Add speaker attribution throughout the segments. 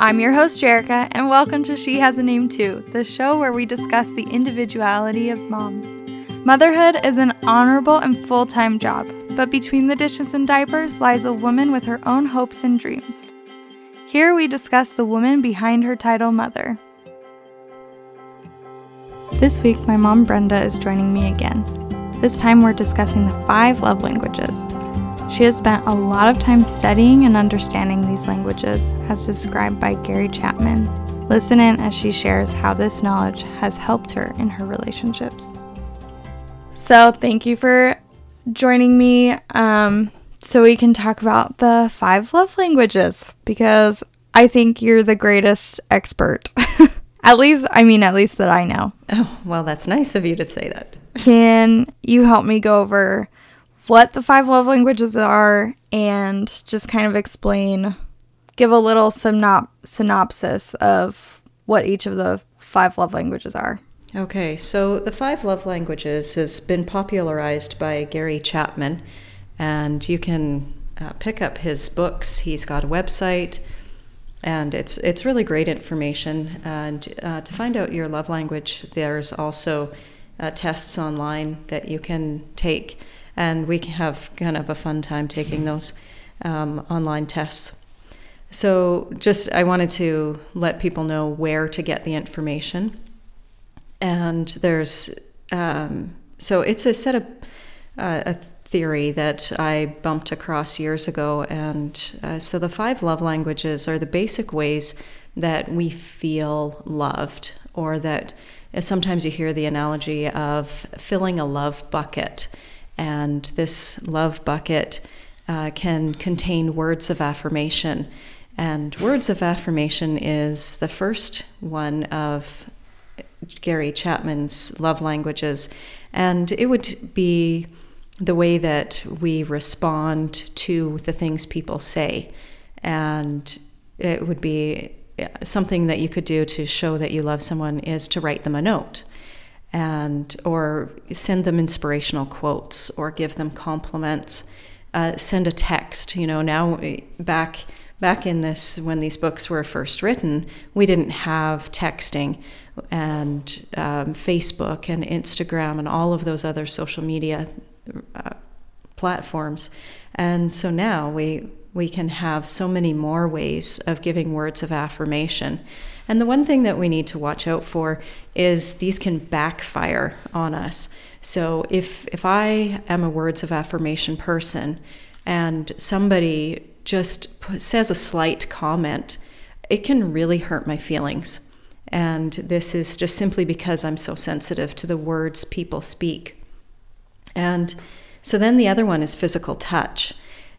Speaker 1: I'm your host, Jerica, and welcome to She Has a Name Too, the show where we discuss the individuality of moms. Motherhood is an honorable and full time job, but between the dishes and diapers lies a woman with her own hopes and dreams. Here we discuss the woman behind her title mother. This week, my mom Brenda is joining me again. This time, we're discussing the five love languages. She has spent a lot of time studying and understanding these languages, as described by Gary Chapman. Listen in as she shares how this knowledge has helped her in her relationships. So, thank you for joining me um, so we can talk about the five love languages because I think you're the greatest expert. at least, I mean, at least that I know.
Speaker 2: Oh, well, that's nice of you to say that.
Speaker 1: Can you help me go over what the five love languages are and just kind of explain, give a little synop- synopsis of what each of the five love languages are.
Speaker 2: Okay, so the five love languages has been popularized by Gary Chapman, and you can uh, pick up his books. He's got a website, and it's it's really great information. And uh, to find out your love language, there's also uh, tests online that you can take and we have kind of a fun time taking those um, online tests. So, just I wanted to let people know where to get the information. And there's, um, so it's a set of, uh, a theory that I bumped across years ago. And uh, so the five love languages are the basic ways that we feel loved, or that uh, sometimes you hear the analogy of filling a love bucket. And this love bucket uh, can contain words of affirmation. And words of affirmation is the first one of Gary Chapman's love languages. And it would be the way that we respond to the things people say. And it would be something that you could do to show that you love someone is to write them a note and or send them inspirational quotes or give them compliments. Uh, send a text you know. Now back back in this when these books were first written we didn't have texting and um, facebook and instagram and all of those other social media uh, platforms. And so now we we can have so many more ways of giving words of affirmation and the one thing that we need to watch out for is these can backfire on us. So if if I am a words of affirmation person and somebody just says a slight comment, it can really hurt my feelings. And this is just simply because I'm so sensitive to the words people speak. And so then the other one is physical touch.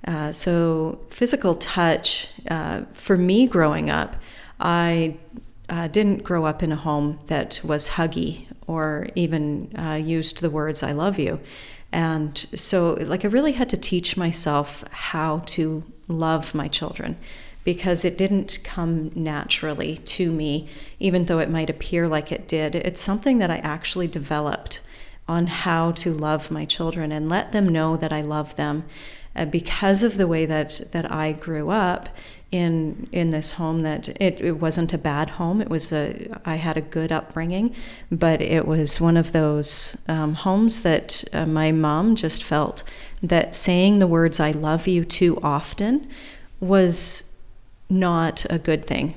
Speaker 2: Uh, so, physical touch, uh, for me growing up, I uh, didn't grow up in a home that was huggy or even uh, used the words "I love you," and so like I really had to teach myself how to love my children because it didn't come naturally to me, even though it might appear like it did. It's something that I actually developed on how to love my children and let them know that I love them. Uh, because of the way that, that I grew up, in in this home that it, it wasn't a bad home. It was a I had a good upbringing, but it was one of those um, homes that uh, my mom just felt that saying the words "I love you" too often was not a good thing.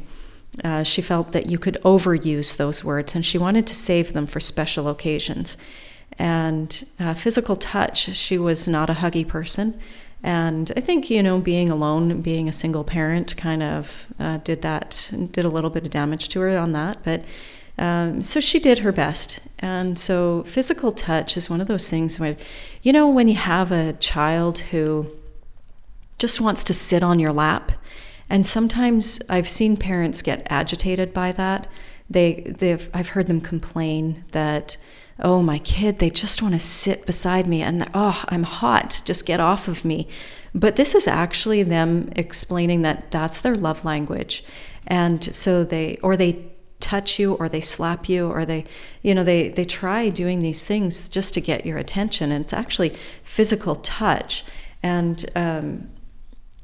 Speaker 2: Uh, she felt that you could overuse those words, and she wanted to save them for special occasions. And uh, physical touch, she was not a huggy person. And I think, you know, being alone, being a single parent kind of uh, did that, did a little bit of damage to her on that. But um, so she did her best. And so physical touch is one of those things where, you know, when you have a child who just wants to sit on your lap, and sometimes I've seen parents get agitated by that. They, they've, I've heard them complain that, oh, my kid, they just want to sit beside me and oh, I'm hot, just get off of me. But this is actually them explaining that that's their love language. And so they, or they touch you or they slap you or they you know they they try doing these things just to get your attention and it's actually physical touch and um,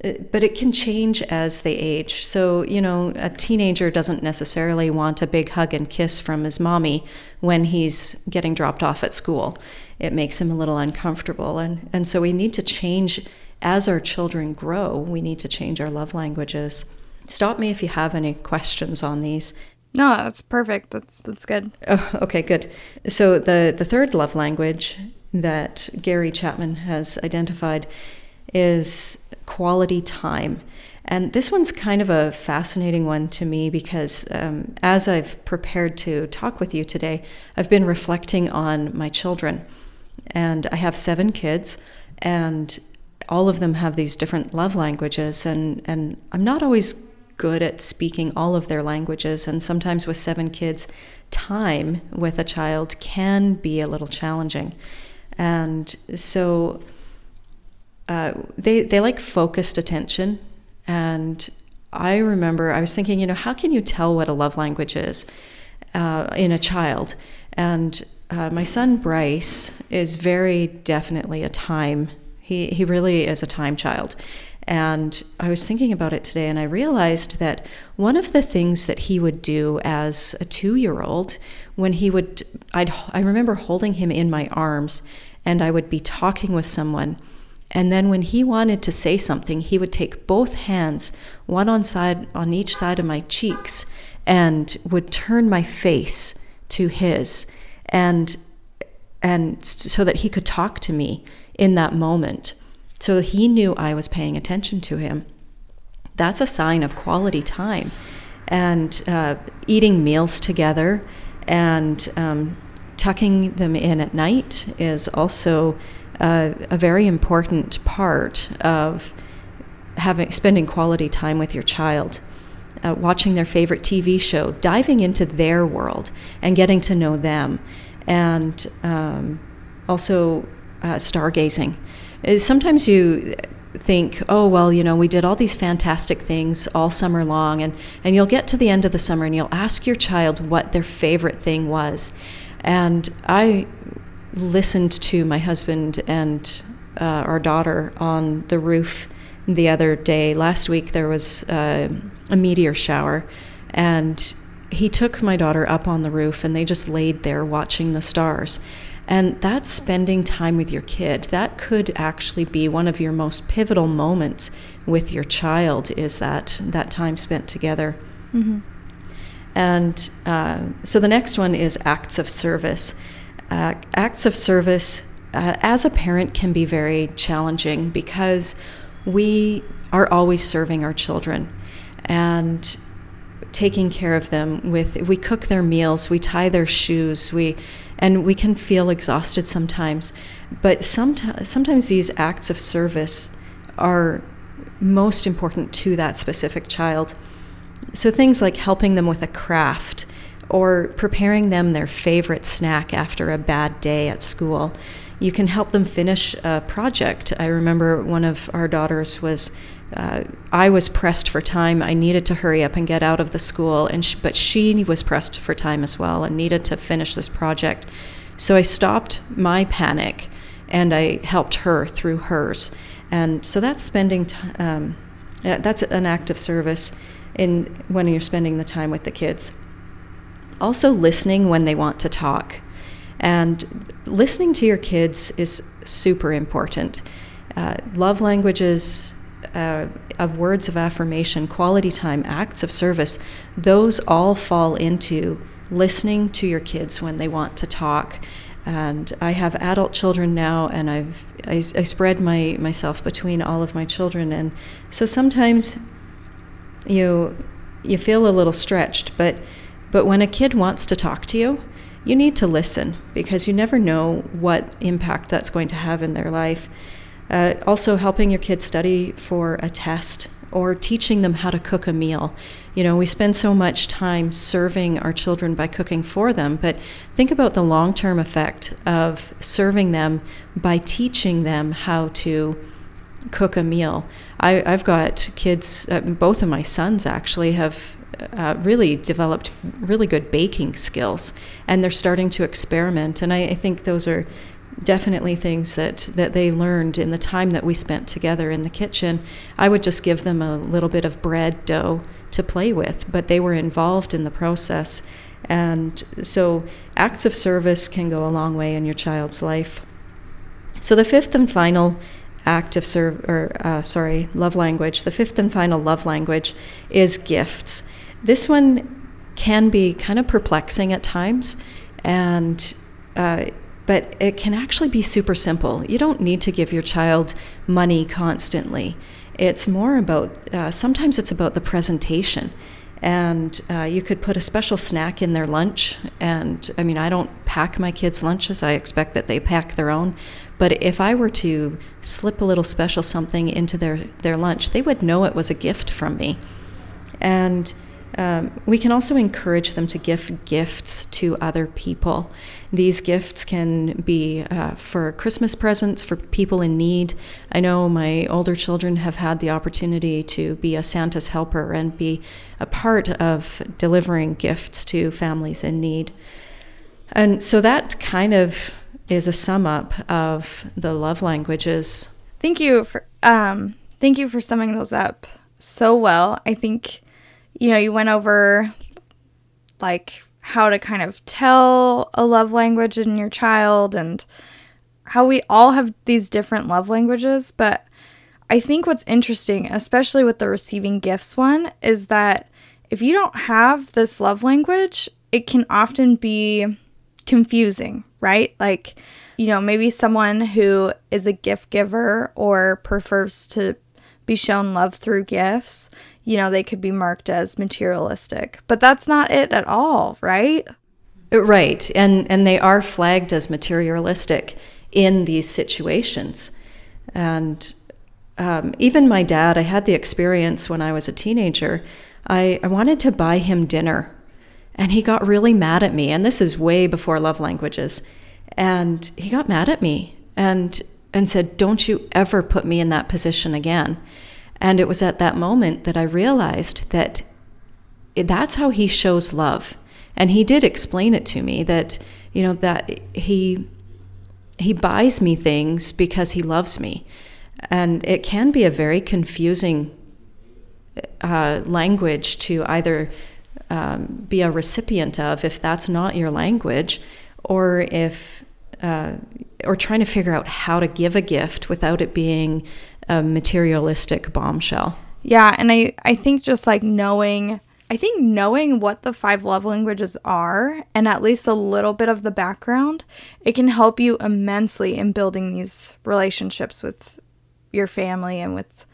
Speaker 2: but it can change as they age. So, you know, a teenager doesn't necessarily want a big hug and kiss from his mommy when he's getting dropped off at school. It makes him a little uncomfortable. And, and so we need to change as our children grow, we need to change our love languages. Stop me if you have any questions on these.
Speaker 1: No, that's perfect. That's that's good.
Speaker 2: Oh, okay, good. So the the third love language that Gary Chapman has identified is quality time. And this one's kind of a fascinating one to me because um, as I've prepared to talk with you today, I've been reflecting on my children. And I have seven kids, and all of them have these different love languages. And, and I'm not always good at speaking all of their languages. And sometimes with seven kids, time with a child can be a little challenging. And so uh, they, they like focused attention. And I remember I was thinking, you know, how can you tell what a love language is uh, in a child? And uh, my son Bryce is very definitely a time. He he really is a time child, and I was thinking about it today, and I realized that one of the things that he would do as a two-year-old, when he would, I'd I remember holding him in my arms, and I would be talking with someone. And then when he wanted to say something, he would take both hands, one on side on each side of my cheeks, and would turn my face to his and and so that he could talk to me in that moment so he knew I was paying attention to him. That's a sign of quality time. And uh, eating meals together and um, tucking them in at night is also a very important part of having spending quality time with your child. Uh, watching their favorite TV show, diving into their world and getting to know them, and um, also uh, stargazing. Uh, sometimes you think, oh, well, you know, we did all these fantastic things all summer long, and, and you'll get to the end of the summer and you'll ask your child what their favorite thing was. And I listened to my husband and uh, our daughter on the roof the other day. Last week there was uh, a meteor shower, and he took my daughter up on the roof, and they just laid there watching the stars. And that's spending time with your kid. That could actually be one of your most pivotal moments with your child. Is that that time spent together? Mm-hmm. And uh, so the next one is acts of service. Uh, acts of service, uh, as a parent, can be very challenging because we are always serving our children and taking care of them with we cook their meals we tie their shoes we and we can feel exhausted sometimes. But sometimes sometimes these acts of service are most important to that specific child. So things like helping them with a craft or preparing them their favorite snack after a bad day at school you can help them finish a project. I remember one of our daughters was. Uh, I was pressed for time. I needed to hurry up and get out of the school, and sh- but she was pressed for time as well and needed to finish this project. So I stopped my panic, and I helped her through hers. And so that's spending time. Um, that's an act of service in when you're spending the time with the kids. Also, listening when they want to talk. And listening to your kids is super important. Uh, love languages, uh, of words of affirmation, quality time, acts of service, those all fall into listening to your kids when they want to talk. And I have adult children now, and I've I, I spread my myself between all of my children, and so sometimes you you feel a little stretched, but but when a kid wants to talk to you, you need to listen because you never know what impact that's going to have in their life. Uh, also, helping your kids study for a test or teaching them how to cook a meal. You know, we spend so much time serving our children by cooking for them, but think about the long term effect of serving them by teaching them how to cook a meal. I, have got kids, uh, both of my sons actually have uh, really developed really good baking skills, and they're starting to experiment. And I, I think those are definitely things that, that they learned in the time that we spent together in the kitchen. I would just give them a little bit of bread dough to play with, but they were involved in the process. And so acts of service can go a long way in your child's life. So the fifth and final act of serve or uh, sorry love language the fifth and final love language is gifts this one can be kind of perplexing at times and uh, but it can actually be super simple. You don't need to give your child money constantly. It's more about, uh, sometimes it's about the presentation. And uh, you could put a special snack in their lunch. And I mean, I don't pack my kids' lunches, I expect that they pack their own. But if I were to slip a little special something into their, their lunch, they would know it was a gift from me. And um, we can also encourage them to give gifts to other people. These gifts can be uh, for Christmas presents for people in need. I know my older children have had the opportunity to be a Santa's helper and be a part of delivering gifts to families in need. And so that kind of is a sum up of the love languages.
Speaker 1: Thank you for um, thank you for summing those up so well. I think you know, you went over like how to kind of tell a love language in your child and how we all have these different love languages, but I think what's interesting, especially with the receiving gifts one, is that if you don't have this love language, it can often be confusing, right? Like, you know, maybe someone who is a gift giver or prefers to be shown love through gifts you know, they could be marked as materialistic. But that's not it at all, right?
Speaker 2: Right. And and they are flagged as materialistic in these situations. And um, even my dad, I had the experience when I was a teenager. I, I wanted to buy him dinner, and he got really mad at me. And this is way before love languages. And he got mad at me and and said, "Don't you ever put me in that position again." And it was at that moment that I realized that that's how he shows love. And he did explain it to me that, you know, that he he buys me things because he loves me. And it can be a very confusing uh, language to either um, be a recipient of if that's not your language, or if uh, or trying to figure out how to give a gift without it being a materialistic bombshell.
Speaker 1: Yeah, and I I think just like knowing I think knowing what the five love languages are and at least a little bit of the background, it can help you immensely in building these relationships with your family and with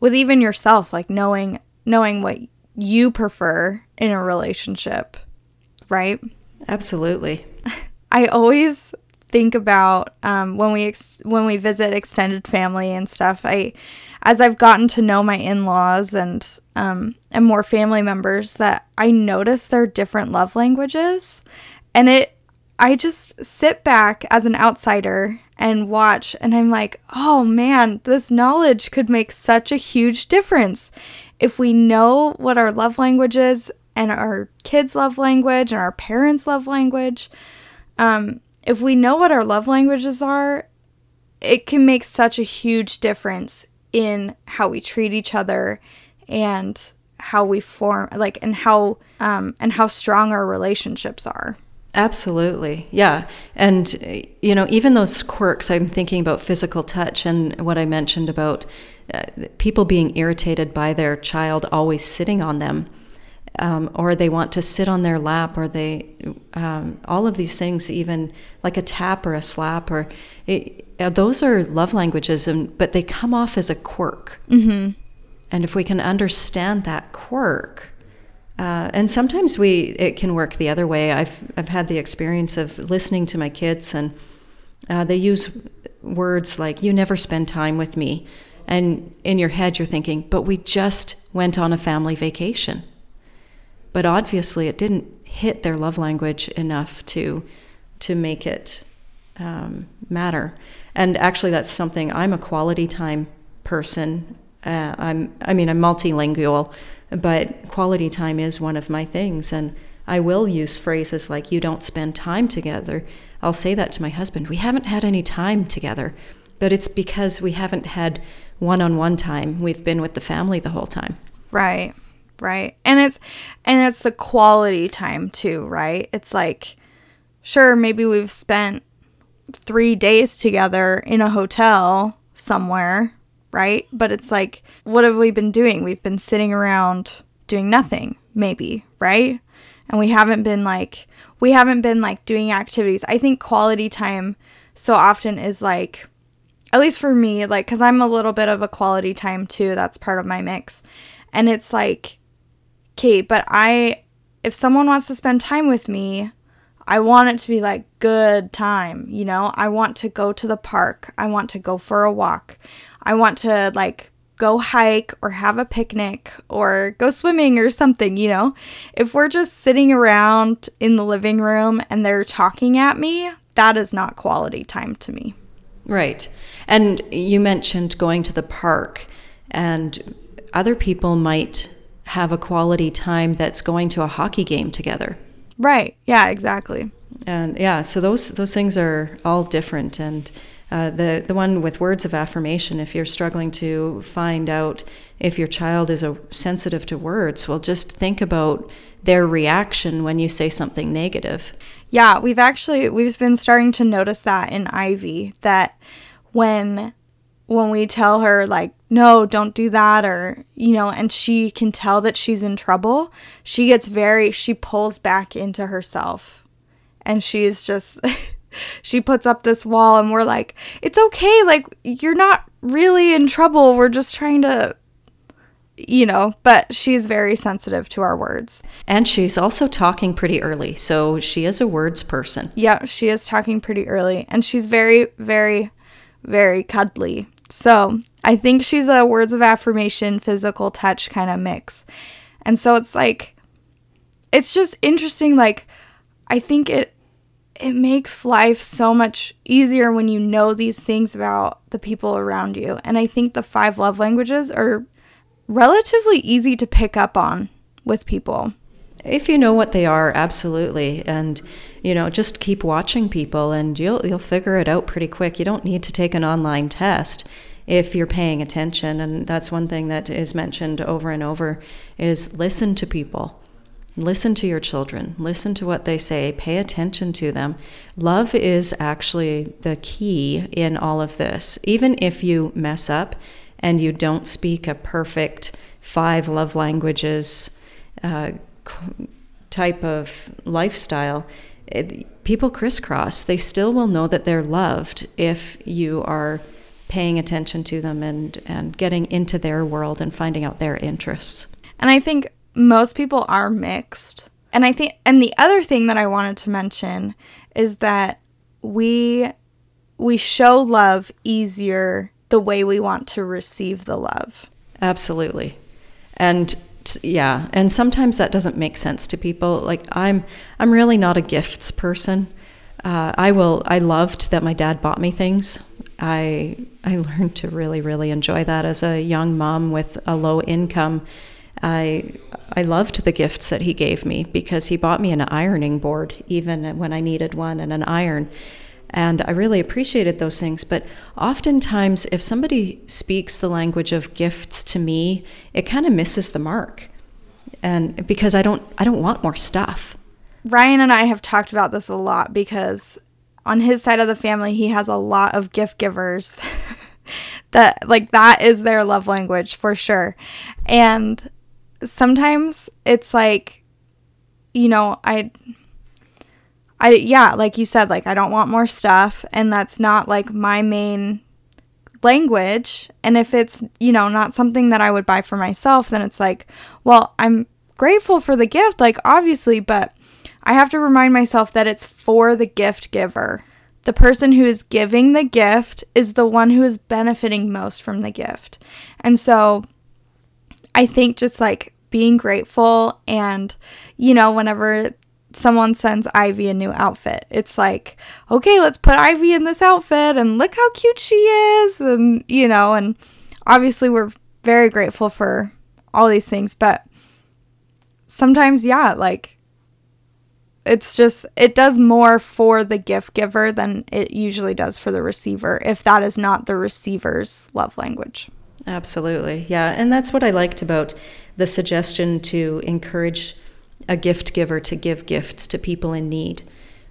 Speaker 1: with even yourself, like knowing knowing what you prefer in a relationship, right?
Speaker 2: Absolutely.
Speaker 1: I always think about um, when we ex- when we visit extended family and stuff. I, as I've gotten to know my in laws and um, and more family members, that I notice their different love languages, and it. I just sit back as an outsider and watch, and I'm like, oh man, this knowledge could make such a huge difference if we know what our love language is and our kids' love language and our parents' love language. Um, if we know what our love languages are, it can make such a huge difference in how we treat each other and how we form like and how um and how strong our relationships are.
Speaker 2: Absolutely. Yeah. And you know even those quirks i'm thinking about physical touch and what i mentioned about uh, people being irritated by their child always sitting on them um, or they want to sit on their lap, or they, um, all of these things, even like a tap or a slap, or it, uh, those are love languages, and but they come off as a quirk. Mm-hmm. And if we can understand that quirk, uh, and sometimes we it can work the other way. I've I've had the experience of listening to my kids, and uh, they use words like "you never spend time with me," and in your head you're thinking, "But we just went on a family vacation." But obviously it didn't hit their love language enough to to make it um, matter. And actually, that's something I'm a quality time person. Uh, I'm I mean I'm multilingual, but quality time is one of my things, and I will use phrases like, you don't spend time together. I'll say that to my husband. We haven't had any time together, but it's because we haven't had one on one time. We've been with the family the whole time.
Speaker 1: Right. Right. And it's and it's the quality time too, right? It's like sure, maybe we've spent 3 days together in a hotel somewhere, right? But it's like what have we been doing? We've been sitting around doing nothing, maybe, right? And we haven't been like we haven't been like doing activities. I think quality time so often is like at least for me, like cuz I'm a little bit of a quality time too. That's part of my mix. And it's like okay, but I if someone wants to spend time with me, I want it to be like good time, you know? I want to go to the park. I want to go for a walk. I want to like go hike or have a picnic or go swimming or something, you know? If we're just sitting around in the living room and they're talking at me, that is not quality time to me.
Speaker 2: Right. And you mentioned going to the park, and other people might have a quality time that's going to a hockey game together.
Speaker 1: Right. Yeah, exactly.
Speaker 2: And yeah, so those those things are all different and uh, the the one with words of affirmation if you're struggling to find out if your child is a, sensitive to words well just think about their reaction when you say something negative
Speaker 1: yeah we've actually we've been starting to notice that in ivy that when when we tell her like no don't do that or you know and she can tell that she's in trouble she gets very she pulls back into herself and she's just she puts up this wall and we're like, it's okay. Like, you're not really in trouble. We're just trying to, you know, but she's very sensitive to our words.
Speaker 2: And she's also talking pretty early. So she is a words person.
Speaker 1: Yeah, she is talking pretty early. And she's very, very, very cuddly. So I think she's a words of affirmation, physical touch kind of mix. And so it's like, it's just interesting. Like, I think it it makes life so much easier when you know these things about the people around you. And I think the five love languages are relatively easy to pick up on with people.
Speaker 2: If you know what they are, absolutely. And you know, just keep watching people and you'll you'll figure it out pretty quick. You don't need to take an online test if you're paying attention and that's one thing that is mentioned over and over is listen to people Listen to your children. Listen to what they say. Pay attention to them. Love is actually the key in all of this. Even if you mess up and you don't speak a perfect five love languages uh, type of lifestyle, it, people crisscross. They still will know that they're loved if you are paying attention to them and, and getting into their world and finding out their interests.
Speaker 1: And I think most people are mixed. And I think and the other thing that I wanted to mention is that we we show love easier the way we want to receive the love.
Speaker 2: Absolutely. And yeah, and sometimes that doesn't make sense to people. Like I'm I'm really not a gifts person. Uh, I will I loved that my dad bought me things. I I learned to really really enjoy that as a young mom with a low income I I loved the gifts that he gave me because he bought me an ironing board even when I needed one and an iron. And I really appreciated those things. But oftentimes, if somebody speaks the language of gifts to me, it kind of misses the mark. And because I don't, I don't want more stuff.
Speaker 1: Ryan and I have talked about this a lot because on his side of the family, he has a lot of gift givers. that like that is their love language for sure. And sometimes it's like you know i i yeah like you said like i don't want more stuff and that's not like my main language and if it's you know not something that i would buy for myself then it's like well i'm grateful for the gift like obviously but i have to remind myself that it's for the gift giver the person who is giving the gift is the one who is benefiting most from the gift and so I think just like being grateful and, you know, whenever someone sends Ivy a new outfit, it's like, okay, let's put Ivy in this outfit and look how cute she is. And, you know, and obviously we're very grateful for all these things, but sometimes, yeah, like It's just, it does more for the gift giver than it usually does for the receiver if that is not the receiver's love language.
Speaker 2: Absolutely. Yeah. And that's what I liked about the suggestion to encourage a gift giver to give gifts to people in need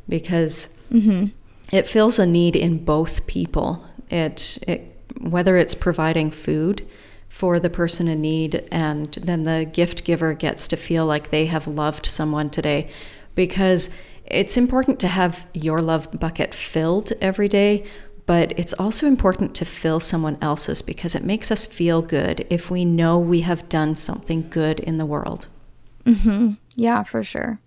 Speaker 2: because mm-hmm. it fills a need in both people. It, it whether it's providing food for the person in need and then the gift giver gets to feel like they have loved someone today because it's important to have your love bucket filled every day but it's also important to fill someone else's because it makes us feel good if we know we have done something good in the world.
Speaker 1: Mm-hmm. Yeah, for sure.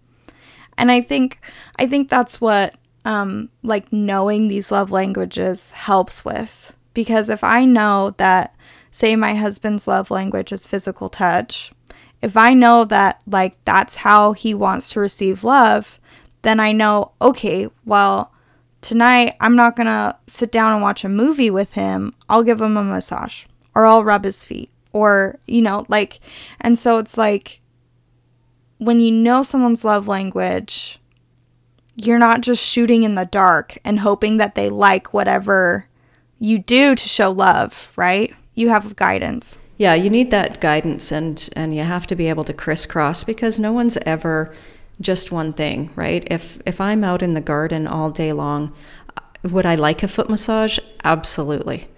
Speaker 1: And I think I think that's what um, like knowing these love languages helps with because if I know that say my husband's love language is physical touch, if I know that like that's how he wants to receive love, then I know okay, well tonight I'm not to sit down and watch a movie with him. I'll give him a massage or I'll rub his feet or, you know, like, and so it's like when you know someone's love language, you're not just shooting in the dark and hoping that they like whatever you do to show love, right? You have guidance.
Speaker 2: Yeah, you need that guidance and and you have to be able to crisscross because no one's ever just one thing, right? If if I'm out in the garden all day long, uh, would I like a foot massage? Absolutely.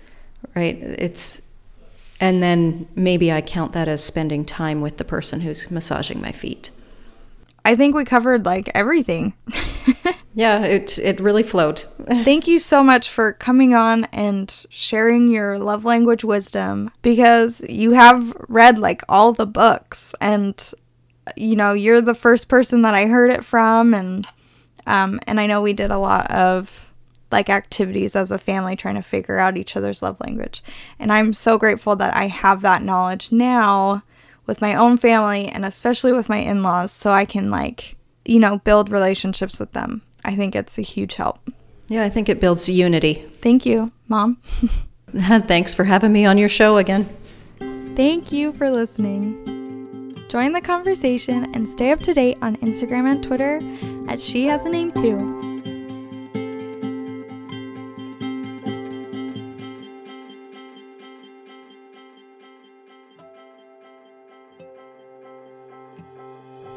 Speaker 2: Right? It's and then maybe I count that as spending time with the person who's massaging my feet.
Speaker 1: I think we covered like everything.
Speaker 2: yeah, it it really flowed.
Speaker 1: Thank you so much for coming on and sharing your love language wisdom because you have read like all the books and you know, you're the first person that I heard it from, and um, and I know we did a lot of like activities as a family trying to figure out each other's love language, and I'm so grateful that I have that knowledge now with my own family and especially with my in-laws, so I can like you know build relationships with them. I think it's a huge help.
Speaker 2: Yeah, I think it builds unity.
Speaker 1: Thank you, Mom.
Speaker 2: Thanks for having me on your show again.
Speaker 1: Thank you for listening. Join the conversation and stay up to date on Instagram and Twitter at She Has a Name Too.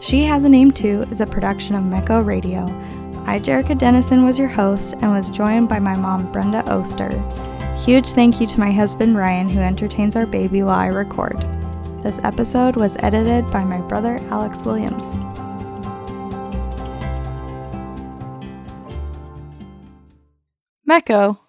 Speaker 1: She Has a Name Too is a production of Mecco Radio. I, Jerica Dennison, was your host and was joined by my mom, Brenda Oster. Huge thank you to my husband, Ryan, who entertains our baby while I record. This episode was edited by my brother Alex Williams. Mecco